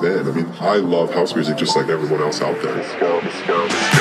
then. I mean, I love house music just like everyone else out there. Let's go, let's go, let's go.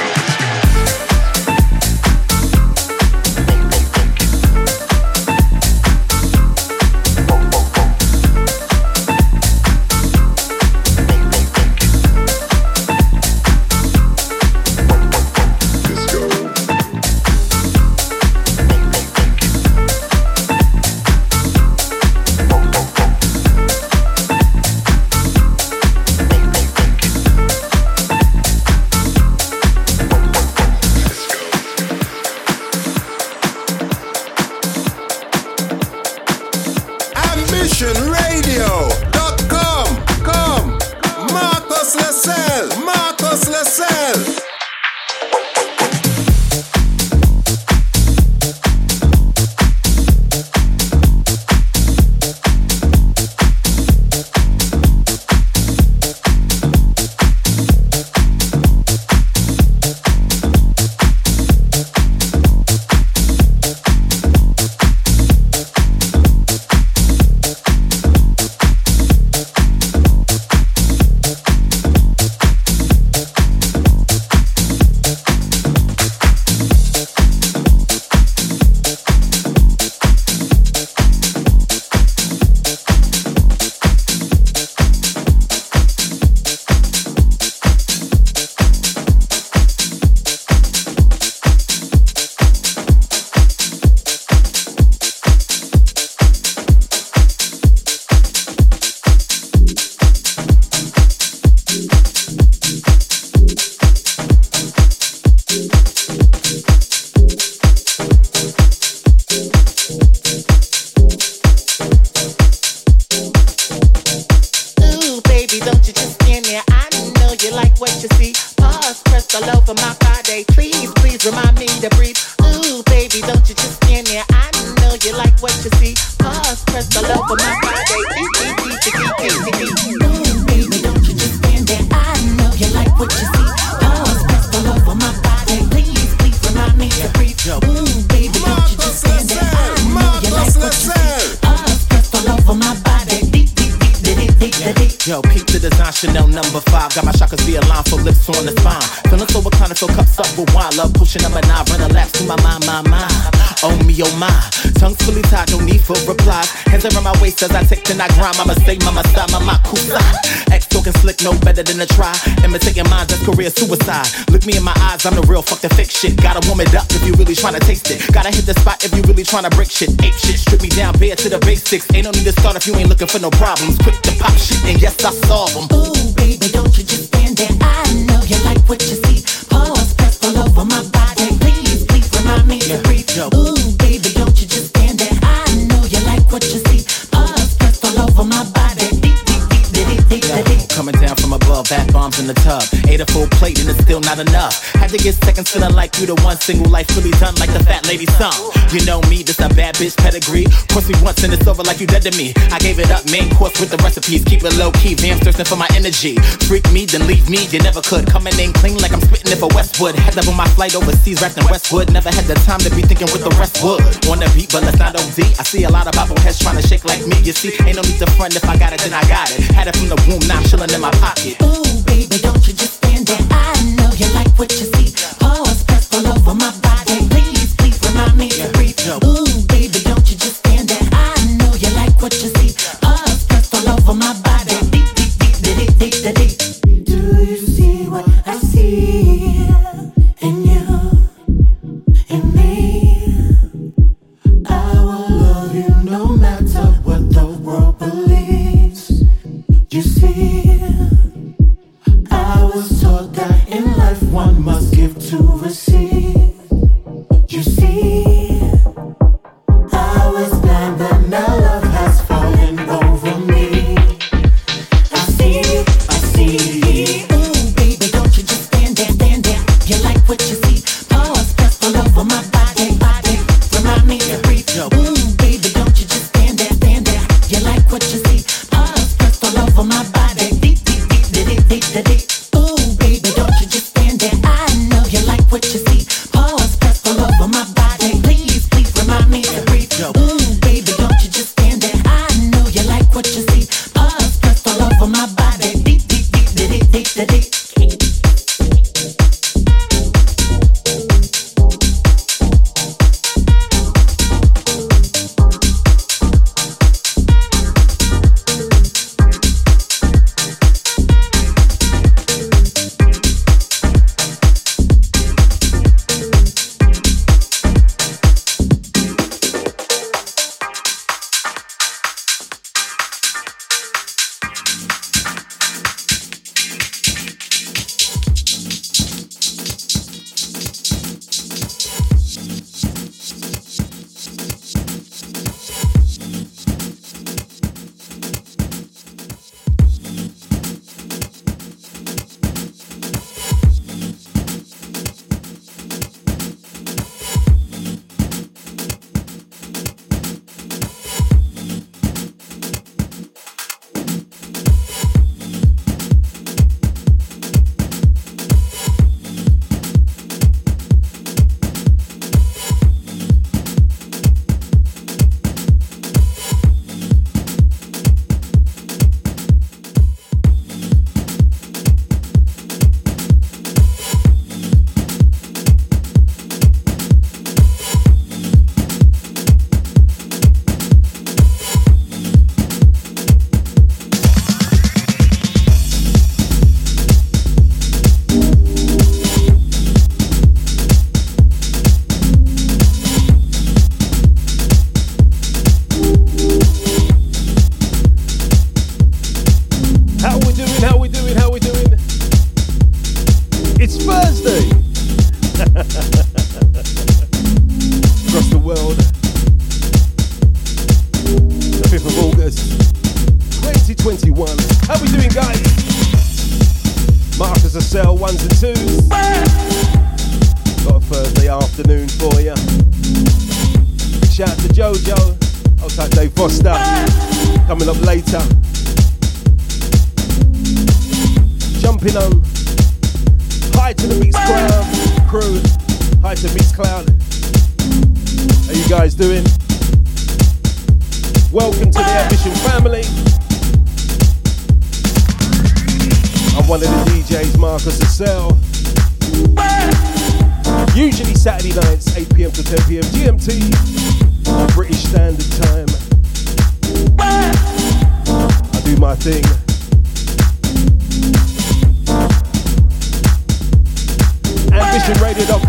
You ain't looking for no problems. Quick to pop shit, and yes, I solve them. Ooh, baby, don't you just stand there. I know you like what you see. Pause, press all over my body. Please, please remind me to breathe. Ooh, baby, don't you just stand there. I know you like what you see. Pause, press all over my body. Coming down from above, bat bombs in the tub. Ate a full plate and it's still not enough. Had to get seconds feeling like you the one single life fully done like the fat lady song. You know me, this a bad bitch pedigree. Cross me once and it's over like you dead to me. Thirsting for my energy. Freak me, then leave me, you never could. Coming in clean like I'm spitting it for Westwood. Head up on my flight overseas, wrapped in Westwood. Never had the time to be thinking with the rest would. The beat, but let's not OD. I see a lot of bobbleheads trying to shake like me. You see, ain't no need to front if I got it, then I got it. Had it from the womb, now I'm chilling in my pocket. Ooh, baby, don't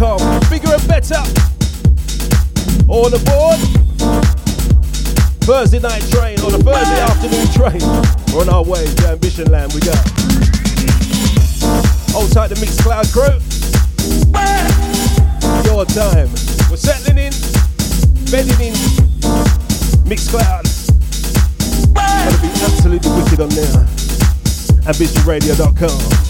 AmbitionRadio.com, bigger and better. All aboard. Thursday night train or the Thursday afternoon train. We're on our way to Ambition Land. We go. Hold tight to the Mixcloud crew. Your time. We're settling in, bedding in. Mixcloud. Gonna be absolutely wicked on there. AmbitionRadio.com.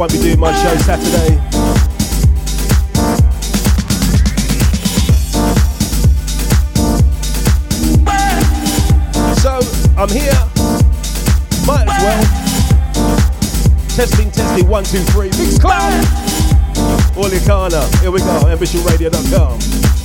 won't be doing my show Saturday. So I'm here. Might as well. Testing, testing, one, two, three. Mixcloud. Olicana. Here we go. AmbitionRadio.com.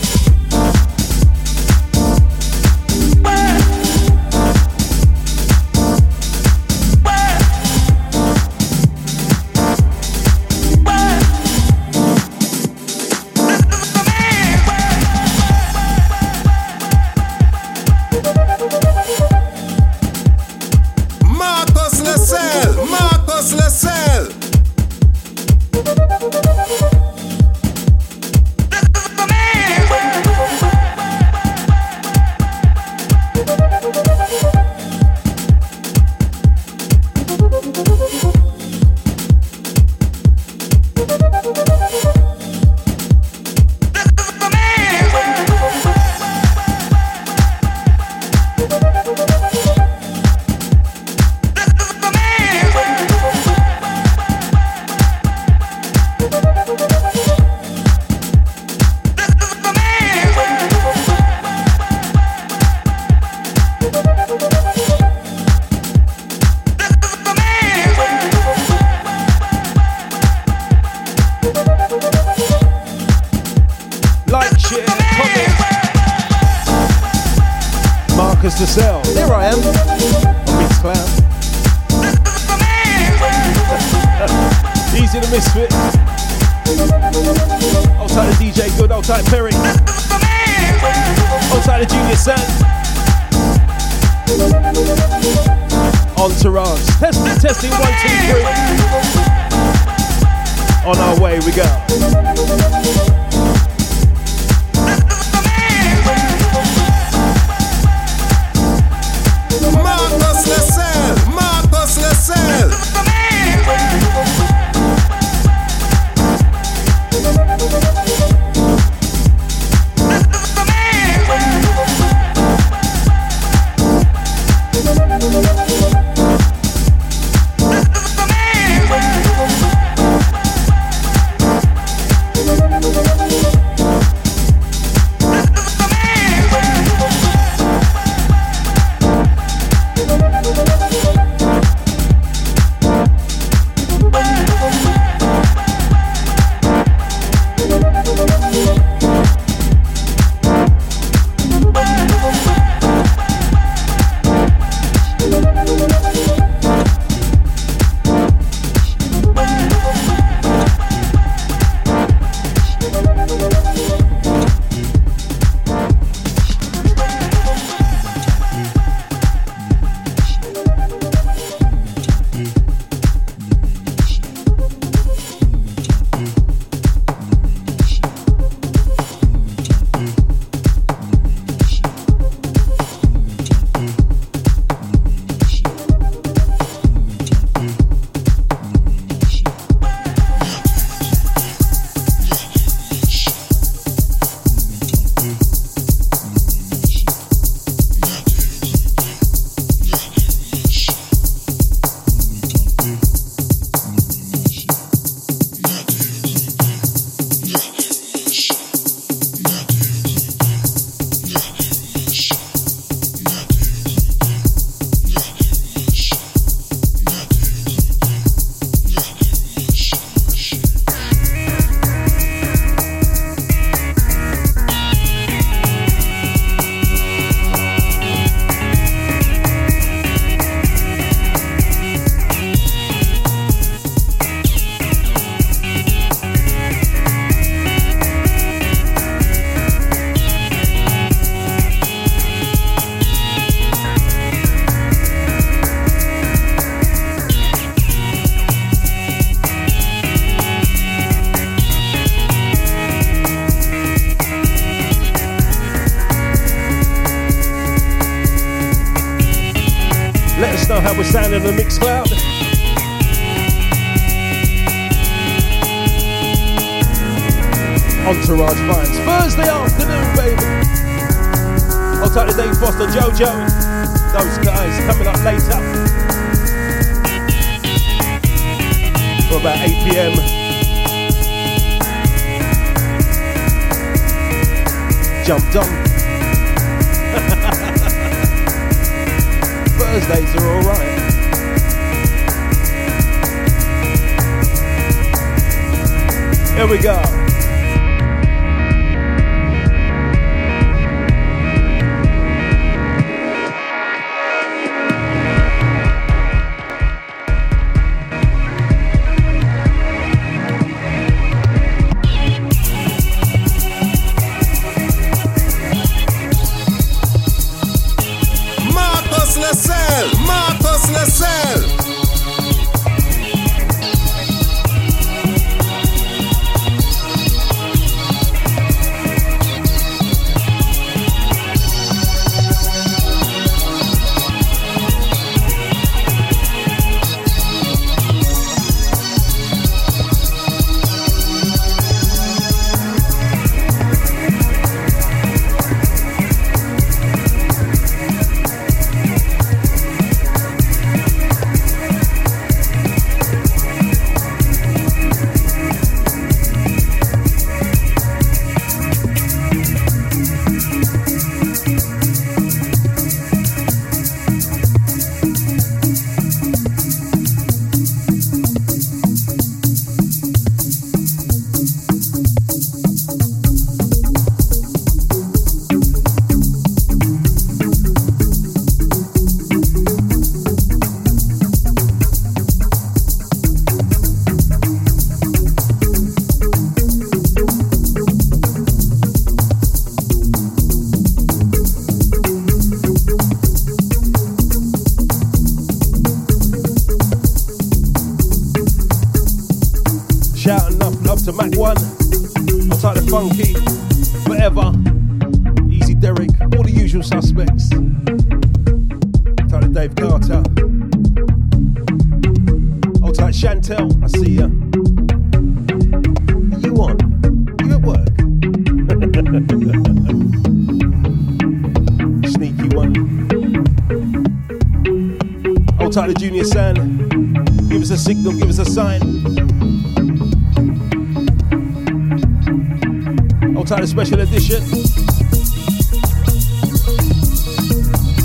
special edition.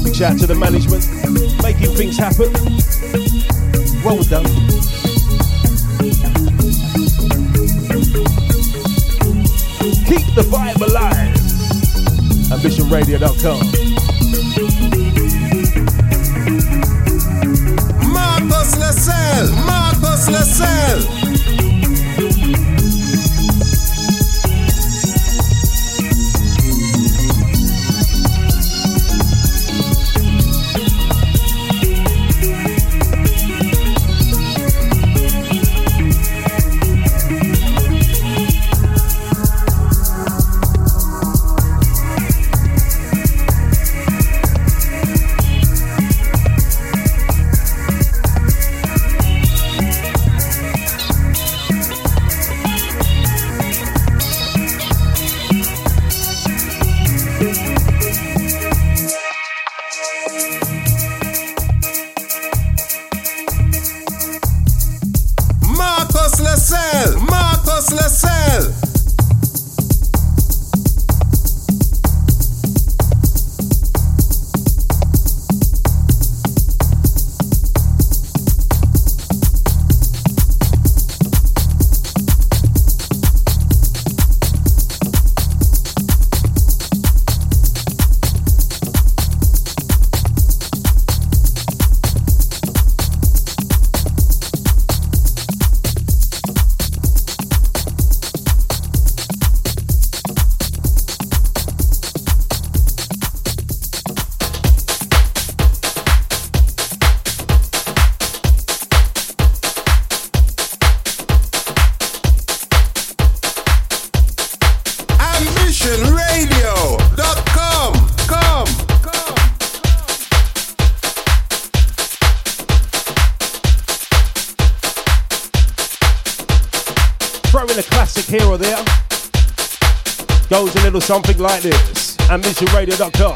Big shout out to the management, making things happen. Well done. Keep the vibe alive. AmbitionRadio.com. Markus like this. AmbitionRadio.com.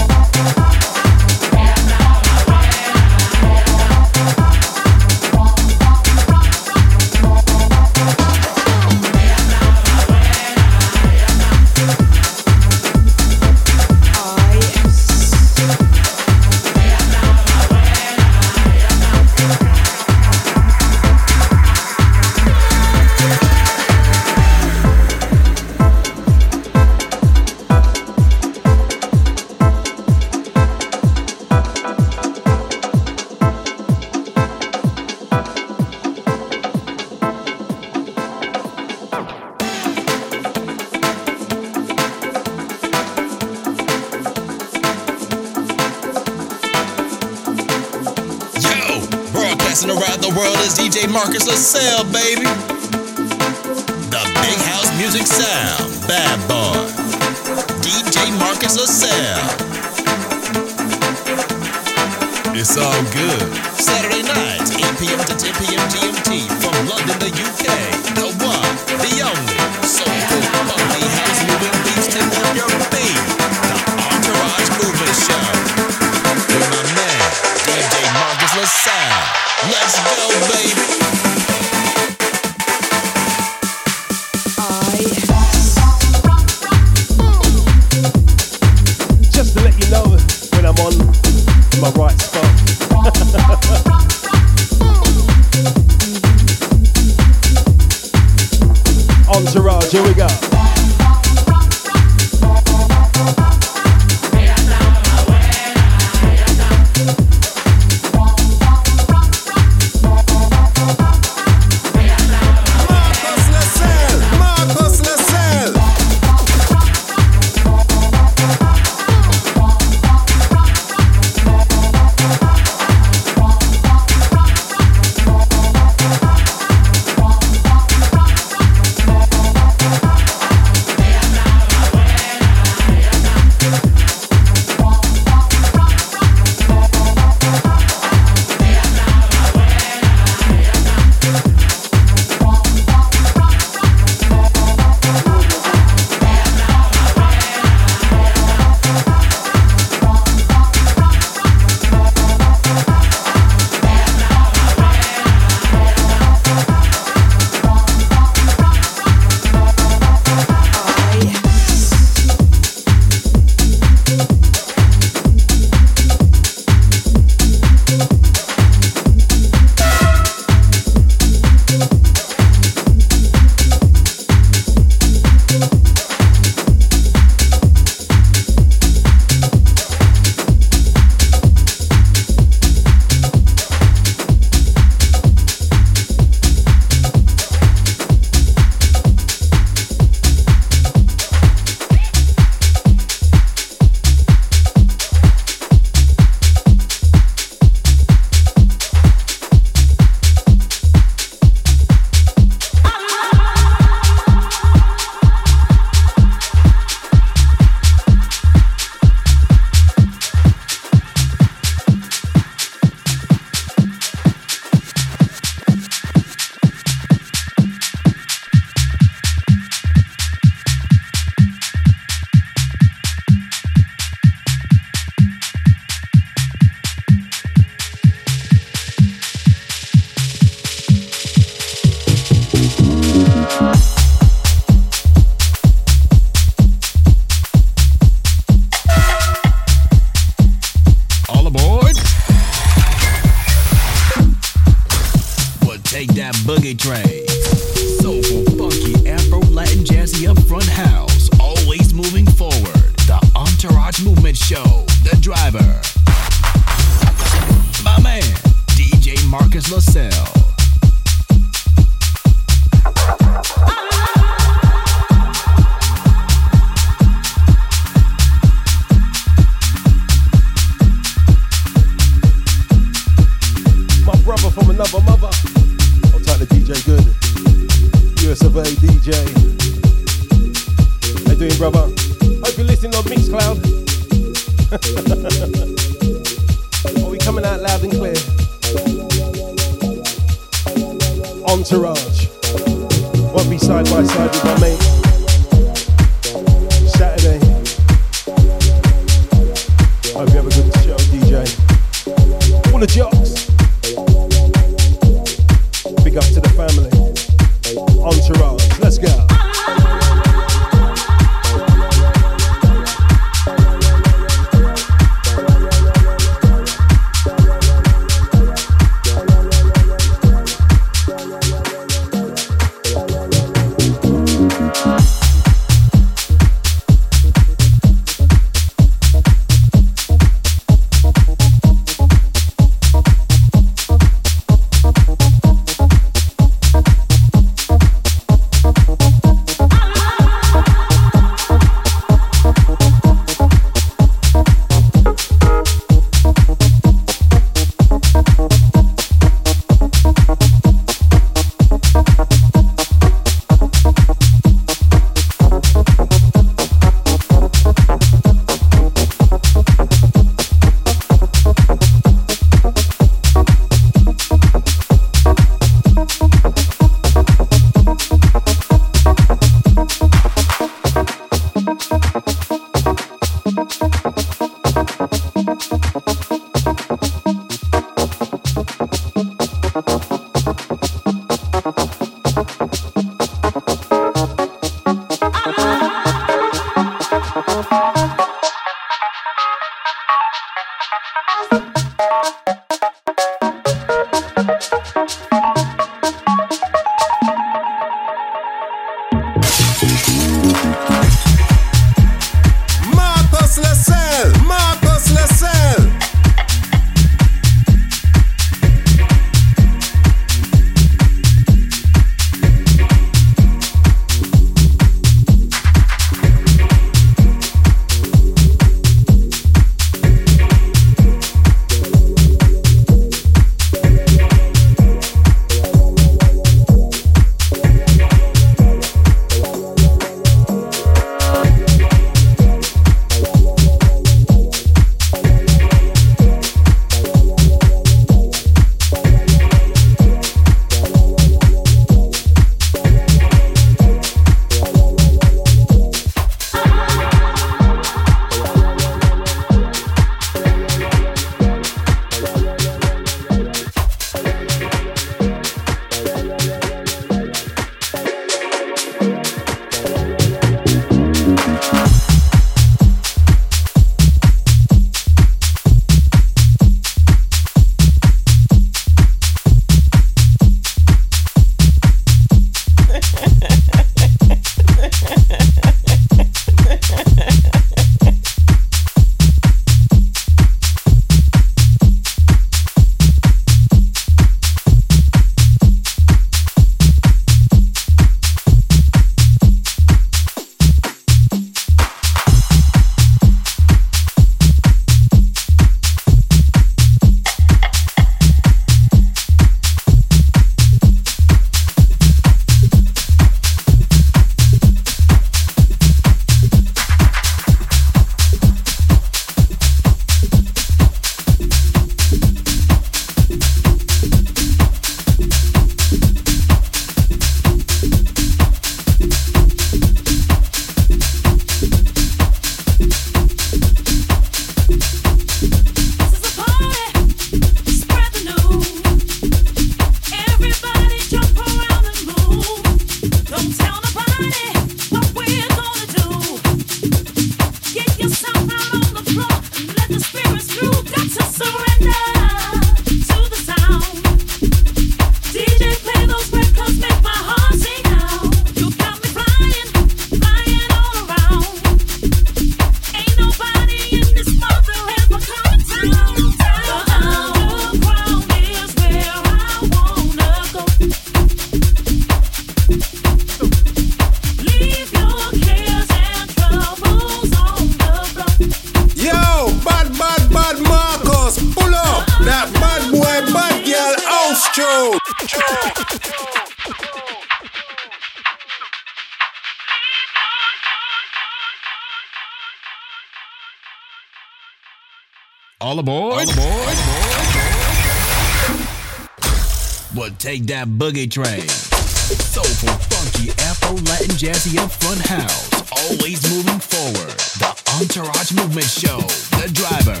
boogie train. Soulful, funky, Afro, Latin, jazzy, and fun house. Always moving forward. The Entourage Movement Show. The driver.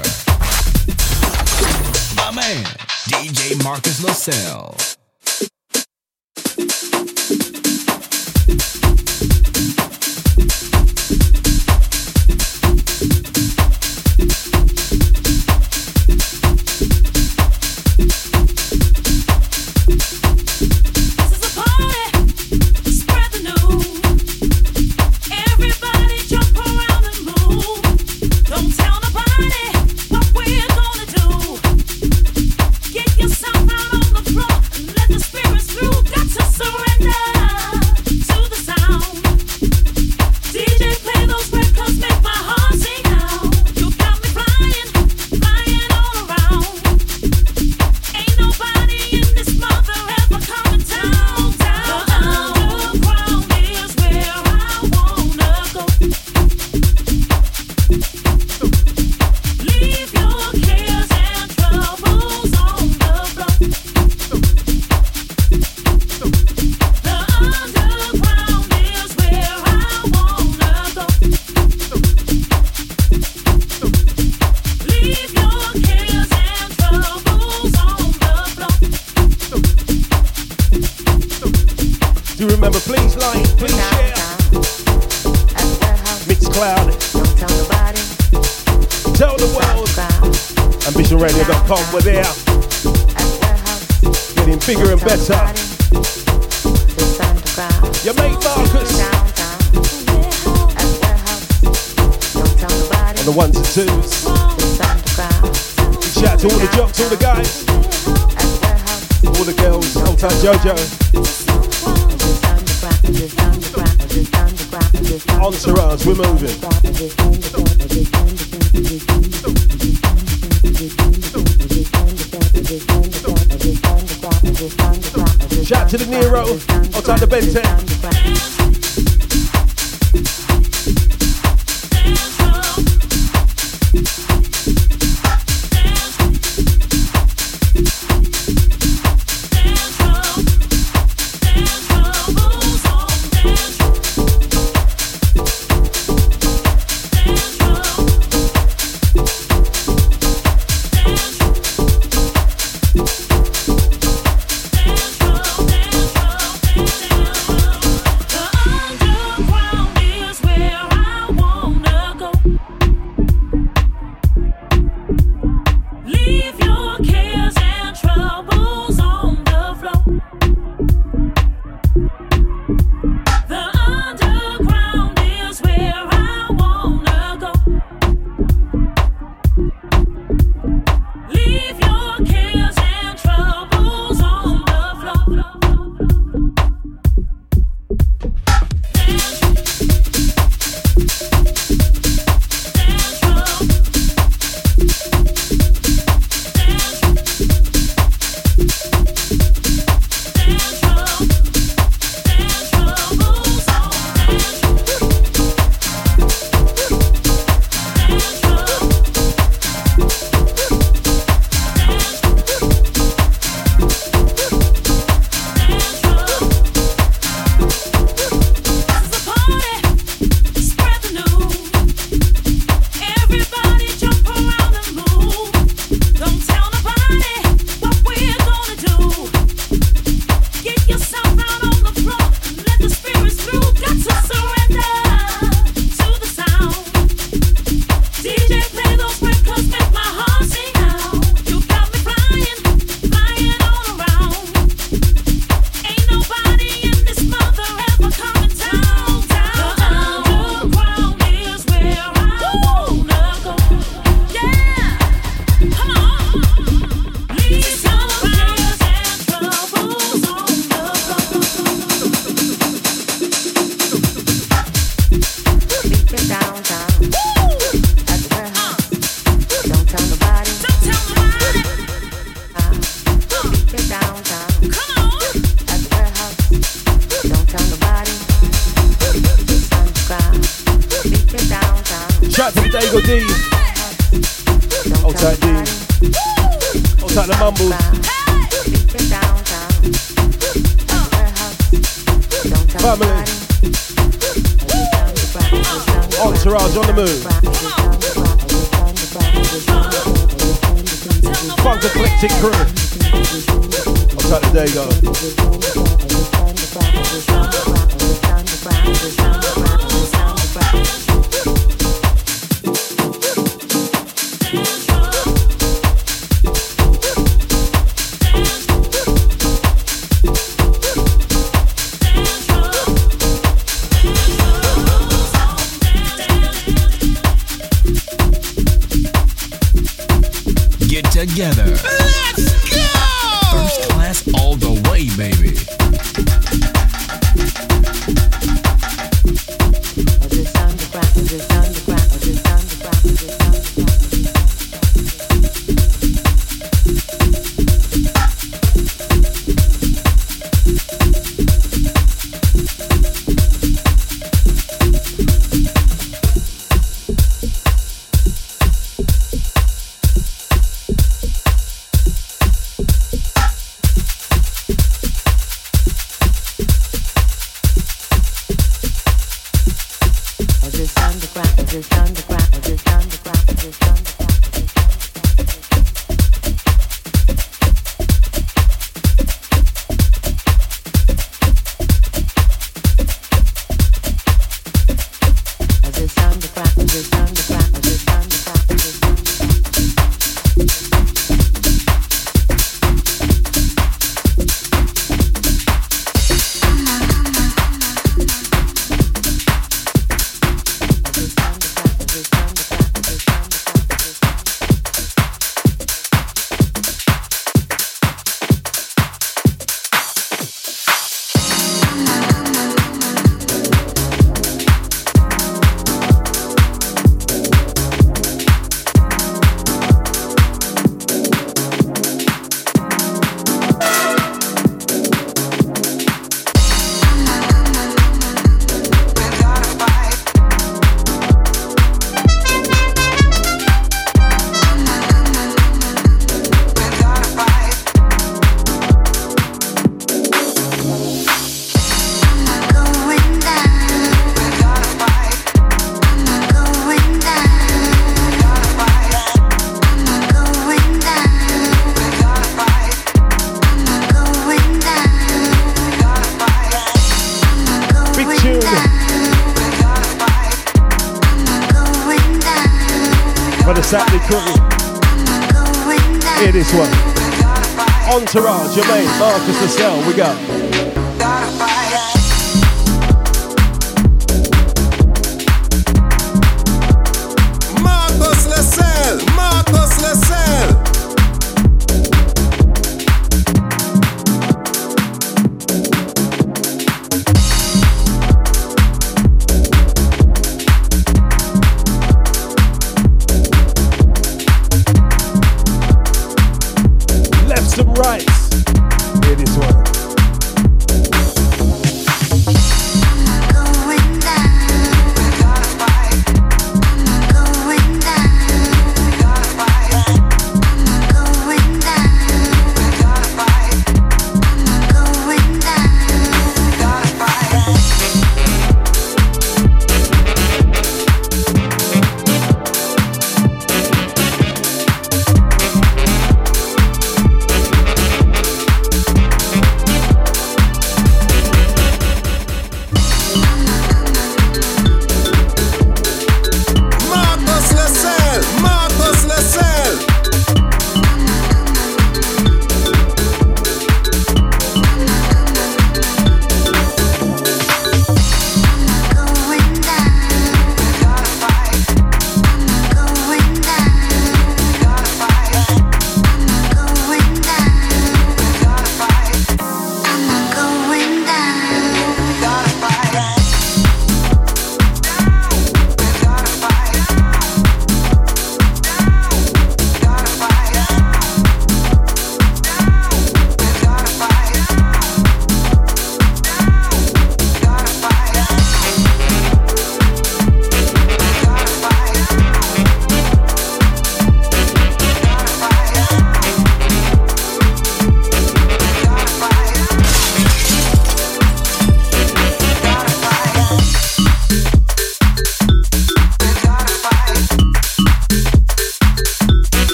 My man, DJ Markus LaSalle.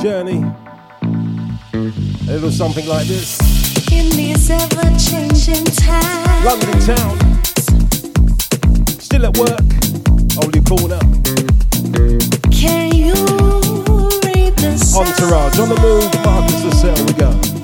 journey. A little something like this. In these ever changing times. London town. Still at work. Only corner. Can you read the Entourage on the move. Markus LaSalle, we go.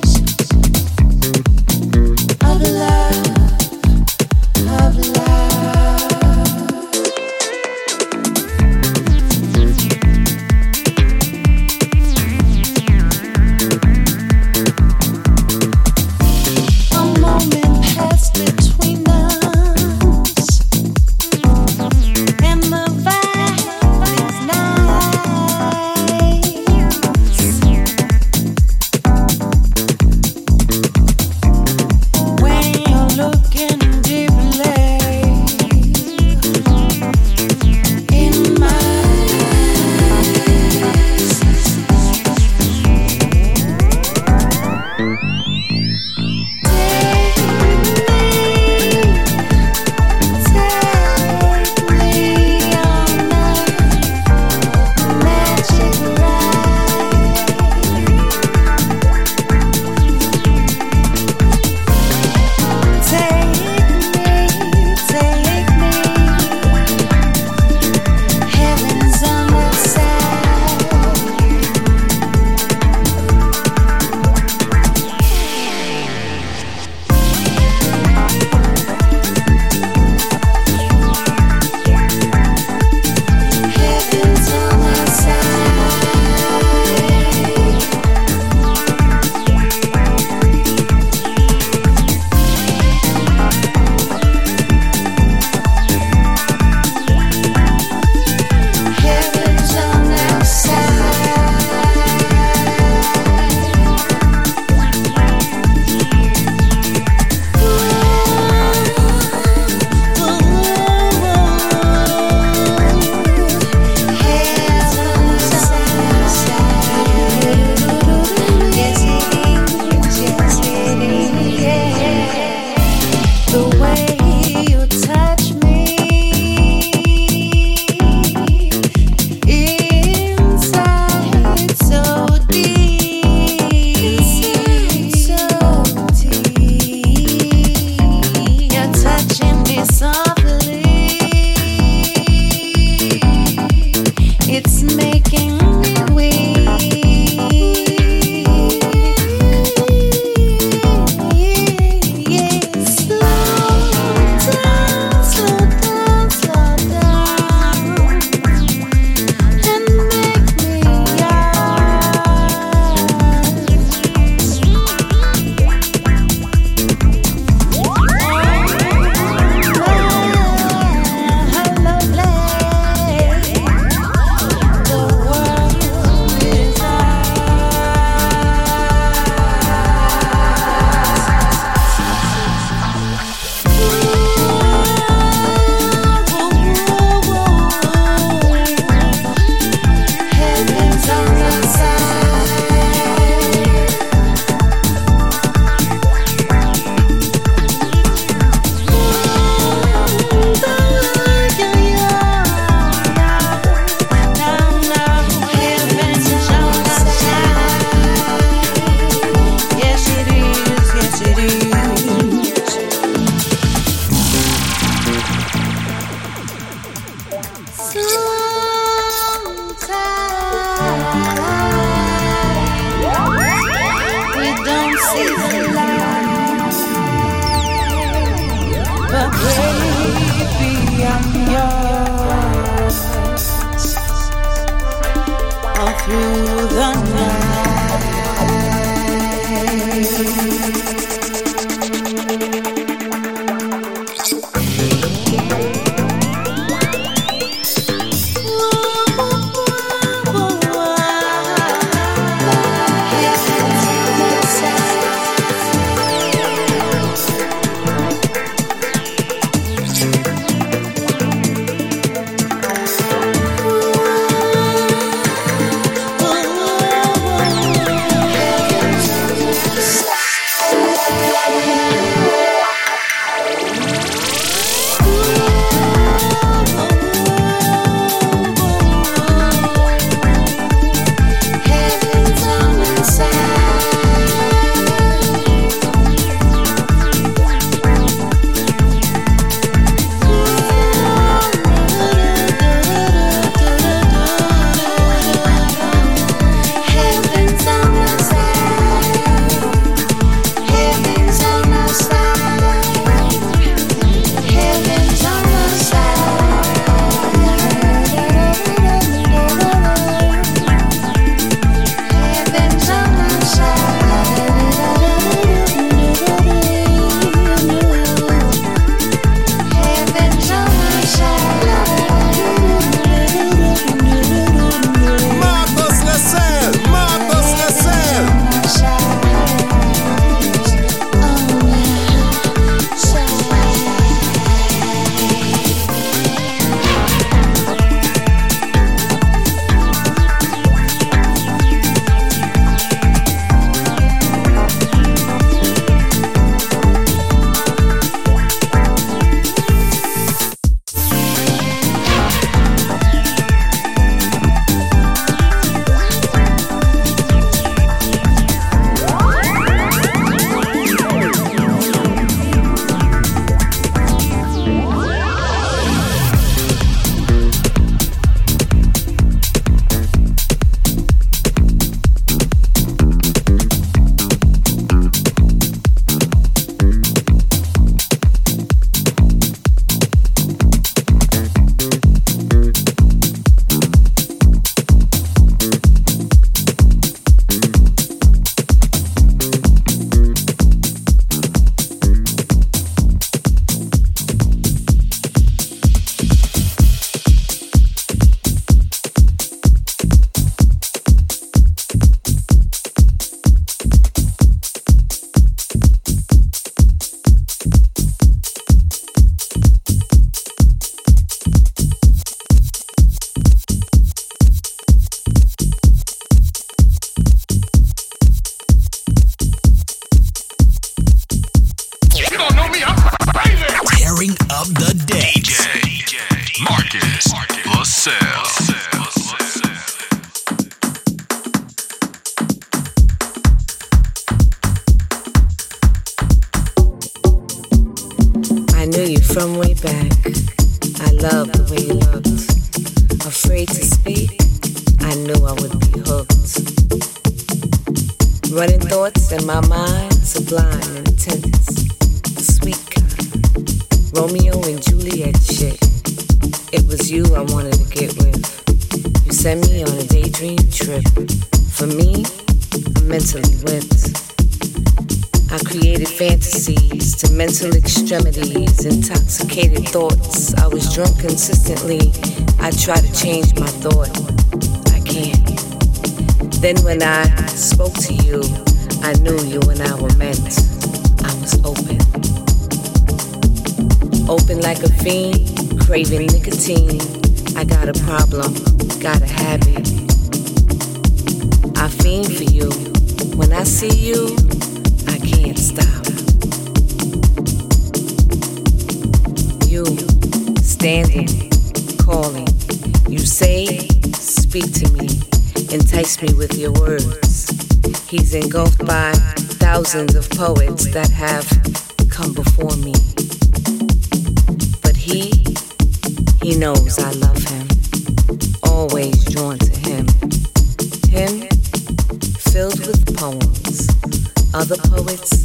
baby, I'm yours. All through. drunk consistently, I try to change my thought. I can't. Then when I spoke to you, I knew you and I were meant. I was open. Open like a fiend, craving nicotine. I got a problem, got a habit. I fiend for you. When I see you, I can't stop. You standing, calling. You say, speak to me, entice me with your words. He's engulfed by thousands of poets that have come before me. But he, he knows I love him, always drawn to him. Him, filled with poems, other poets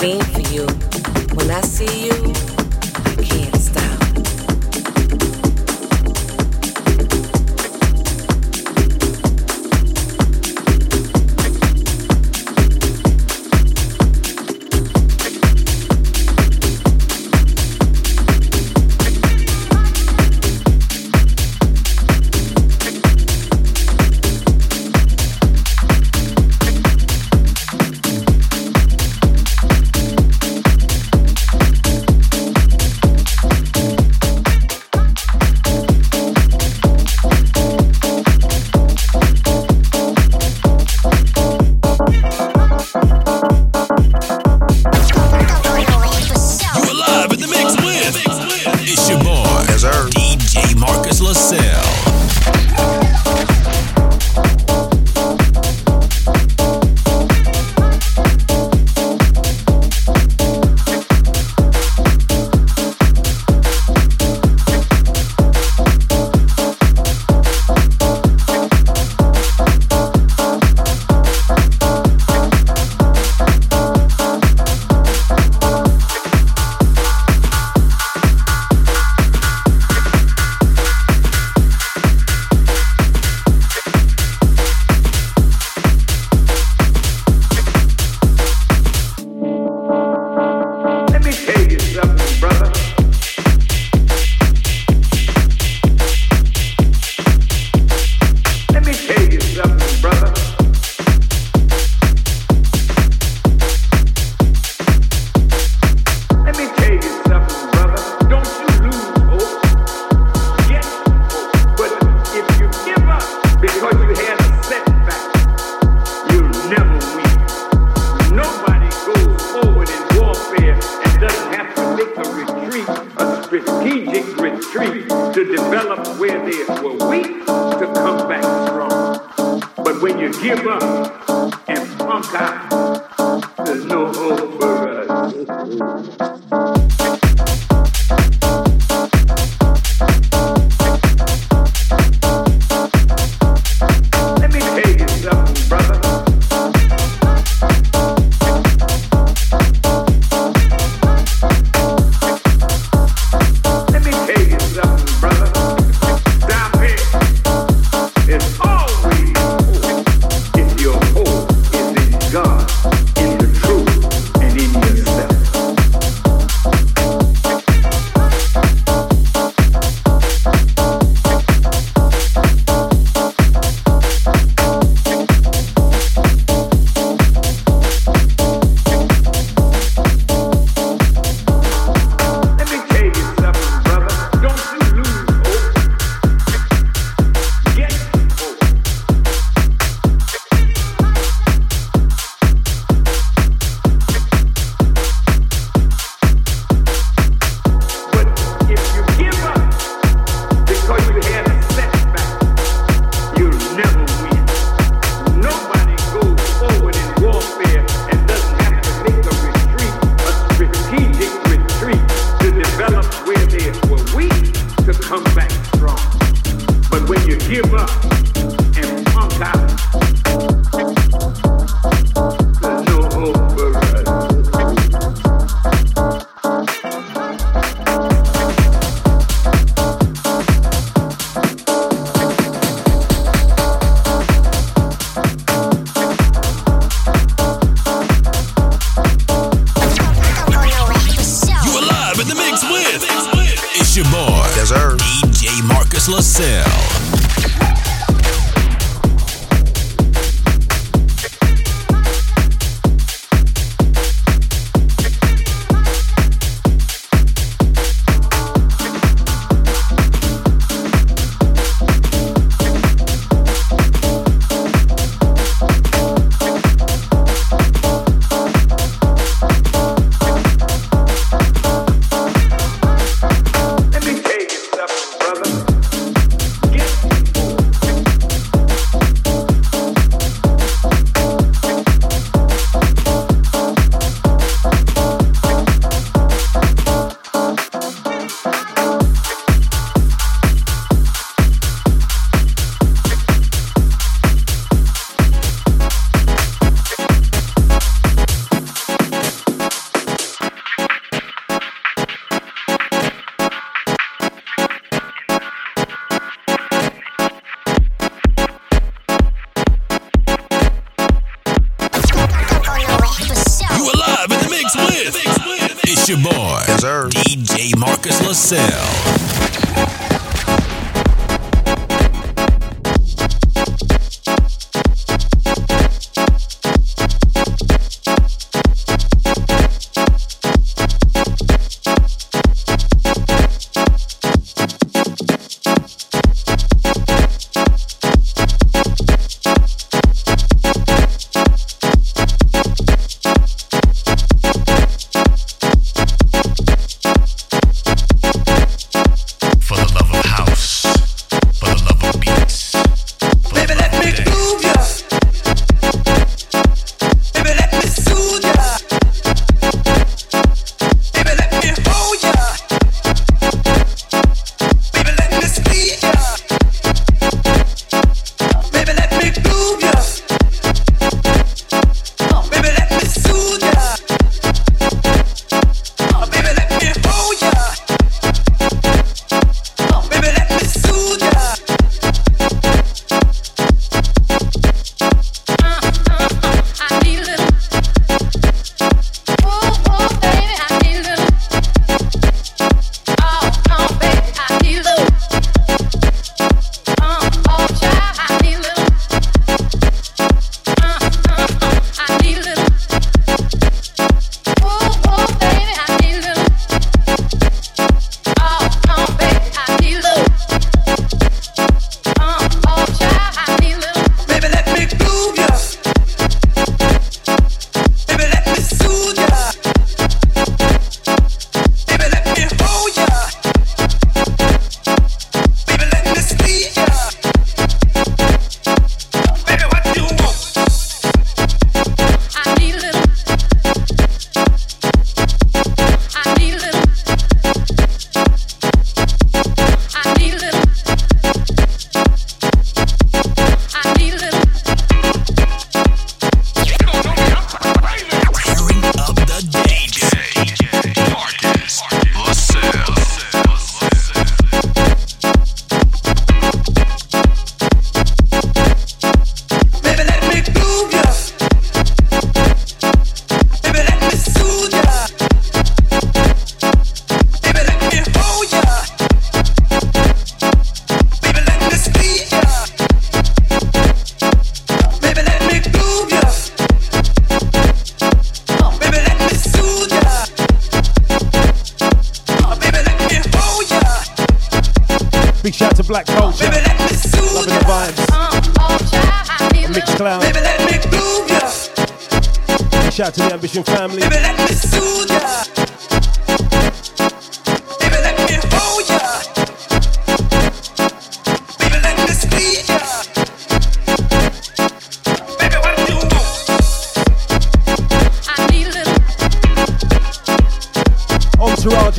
I for you. When I see you,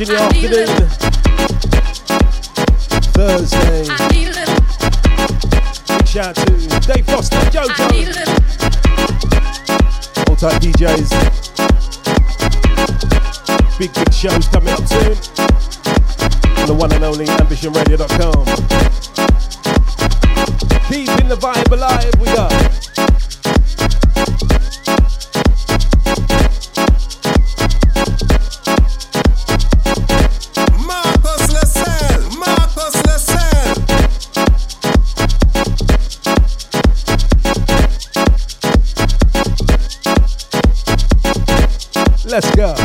in the afternoon. Thursday. Big shout to Dave Foster, JoJo. All type DJs. Big, big shows coming up soon. On the one and only ambitionradio.com. Keeping the vibe alive, we are. Let's go.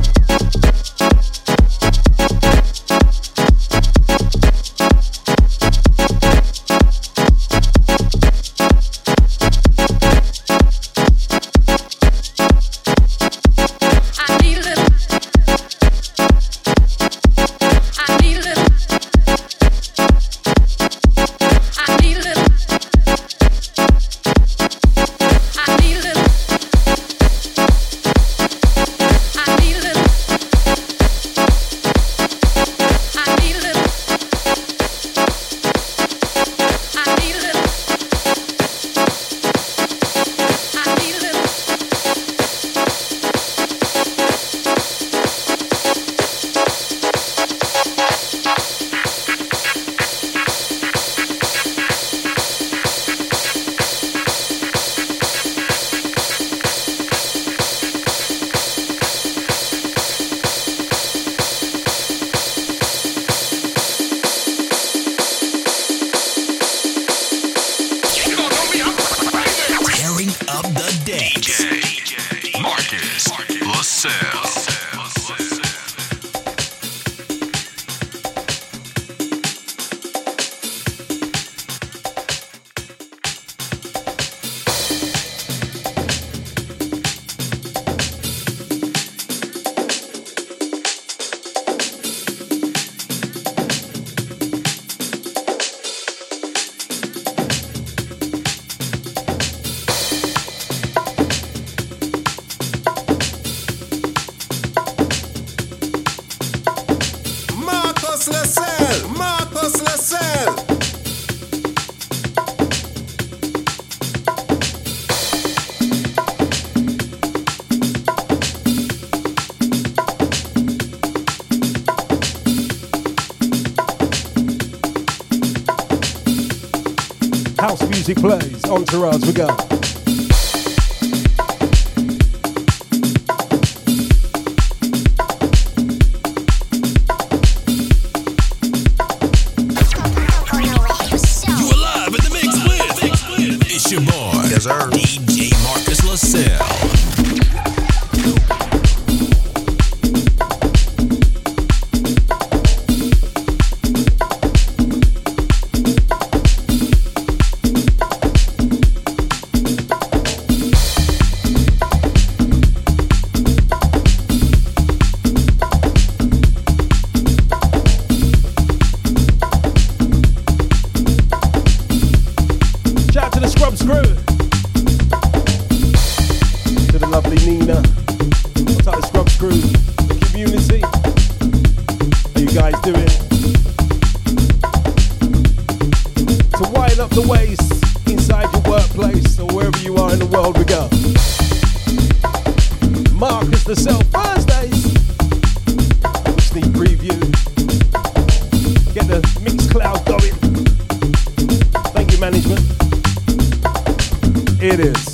It is.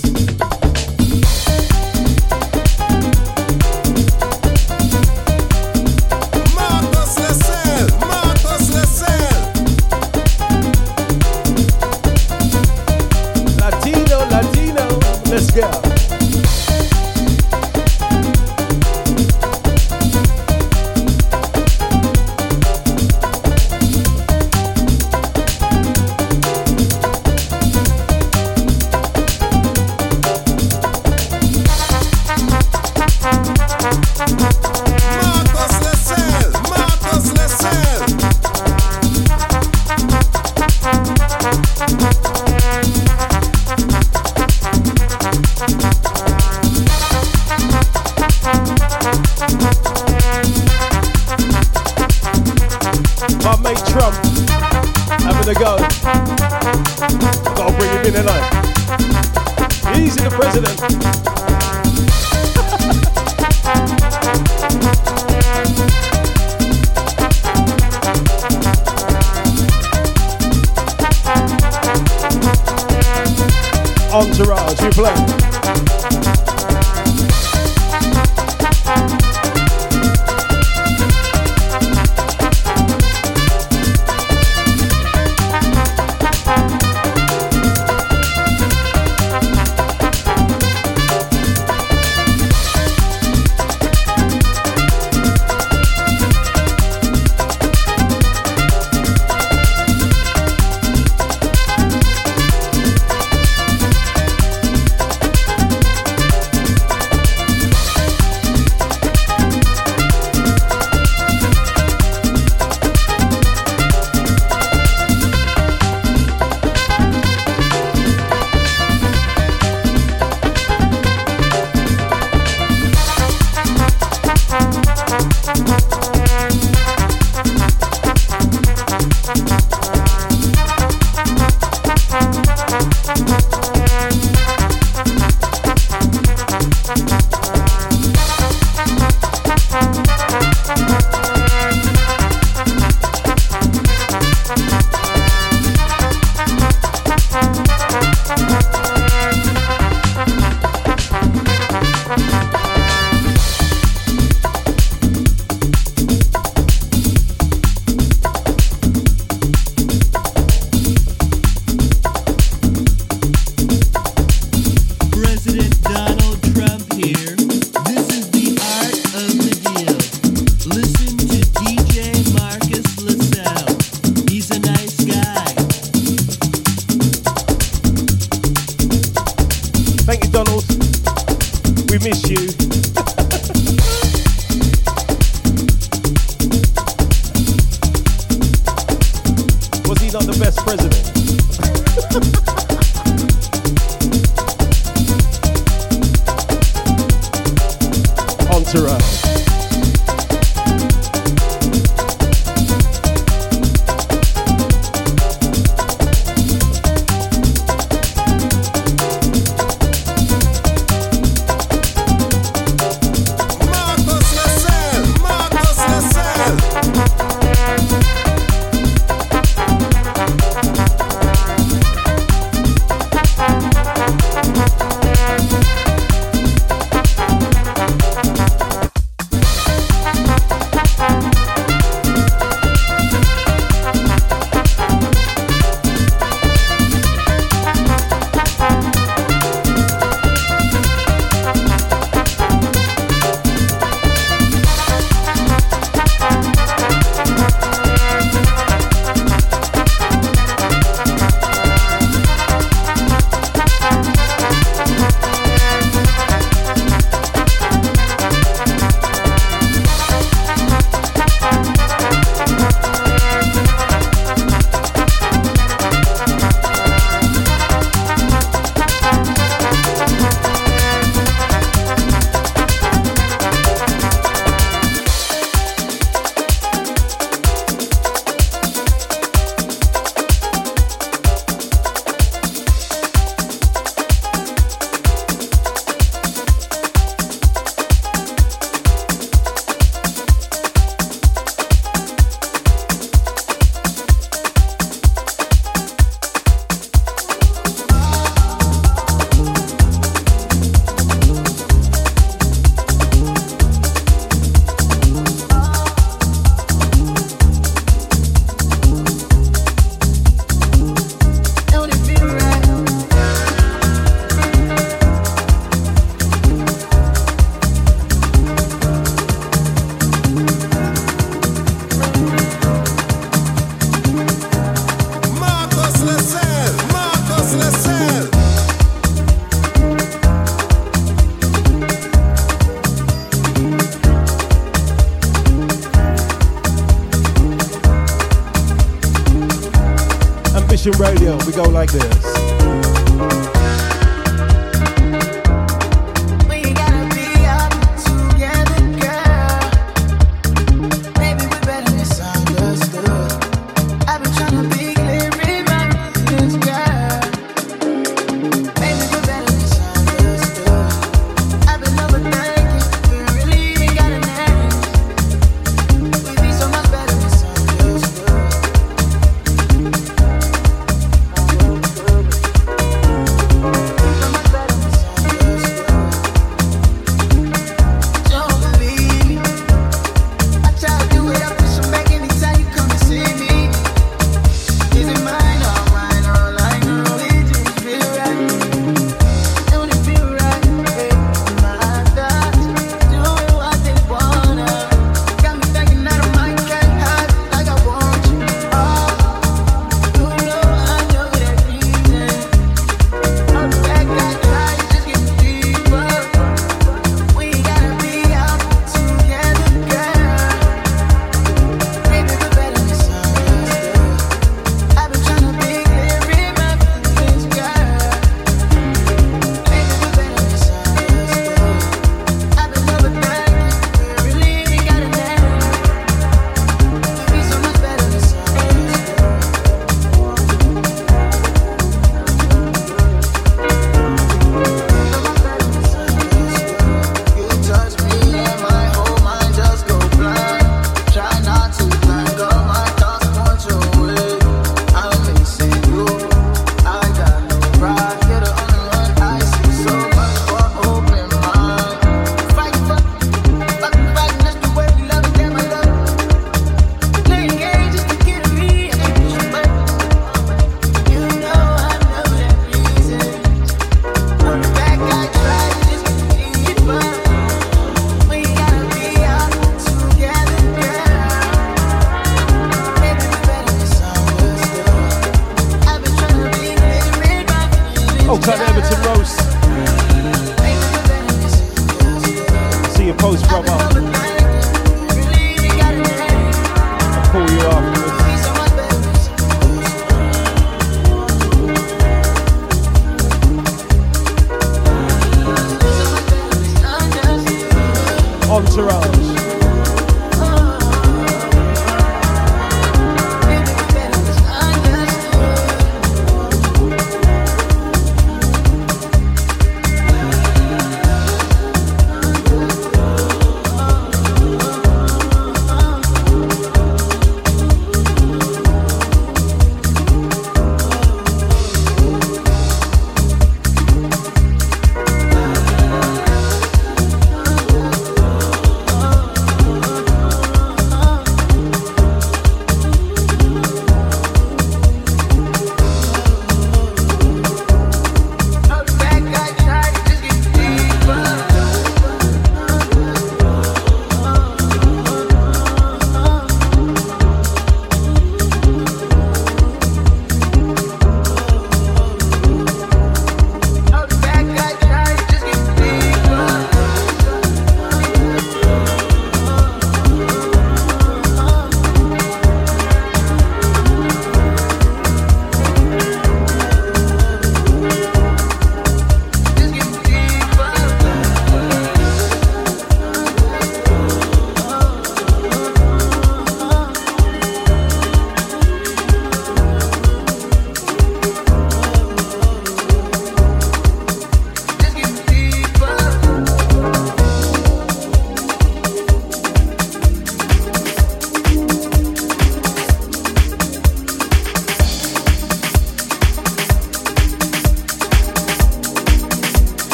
Go like this.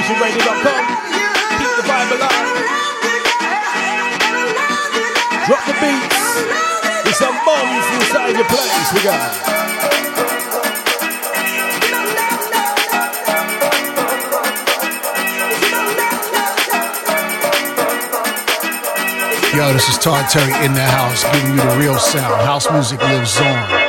This. Keep the vibe alive. Drop the beats. There's some bombs inside your place. We got. Yo, this is Todd Terry in the house, giving you the real sound. House music lives on.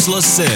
DJ Markus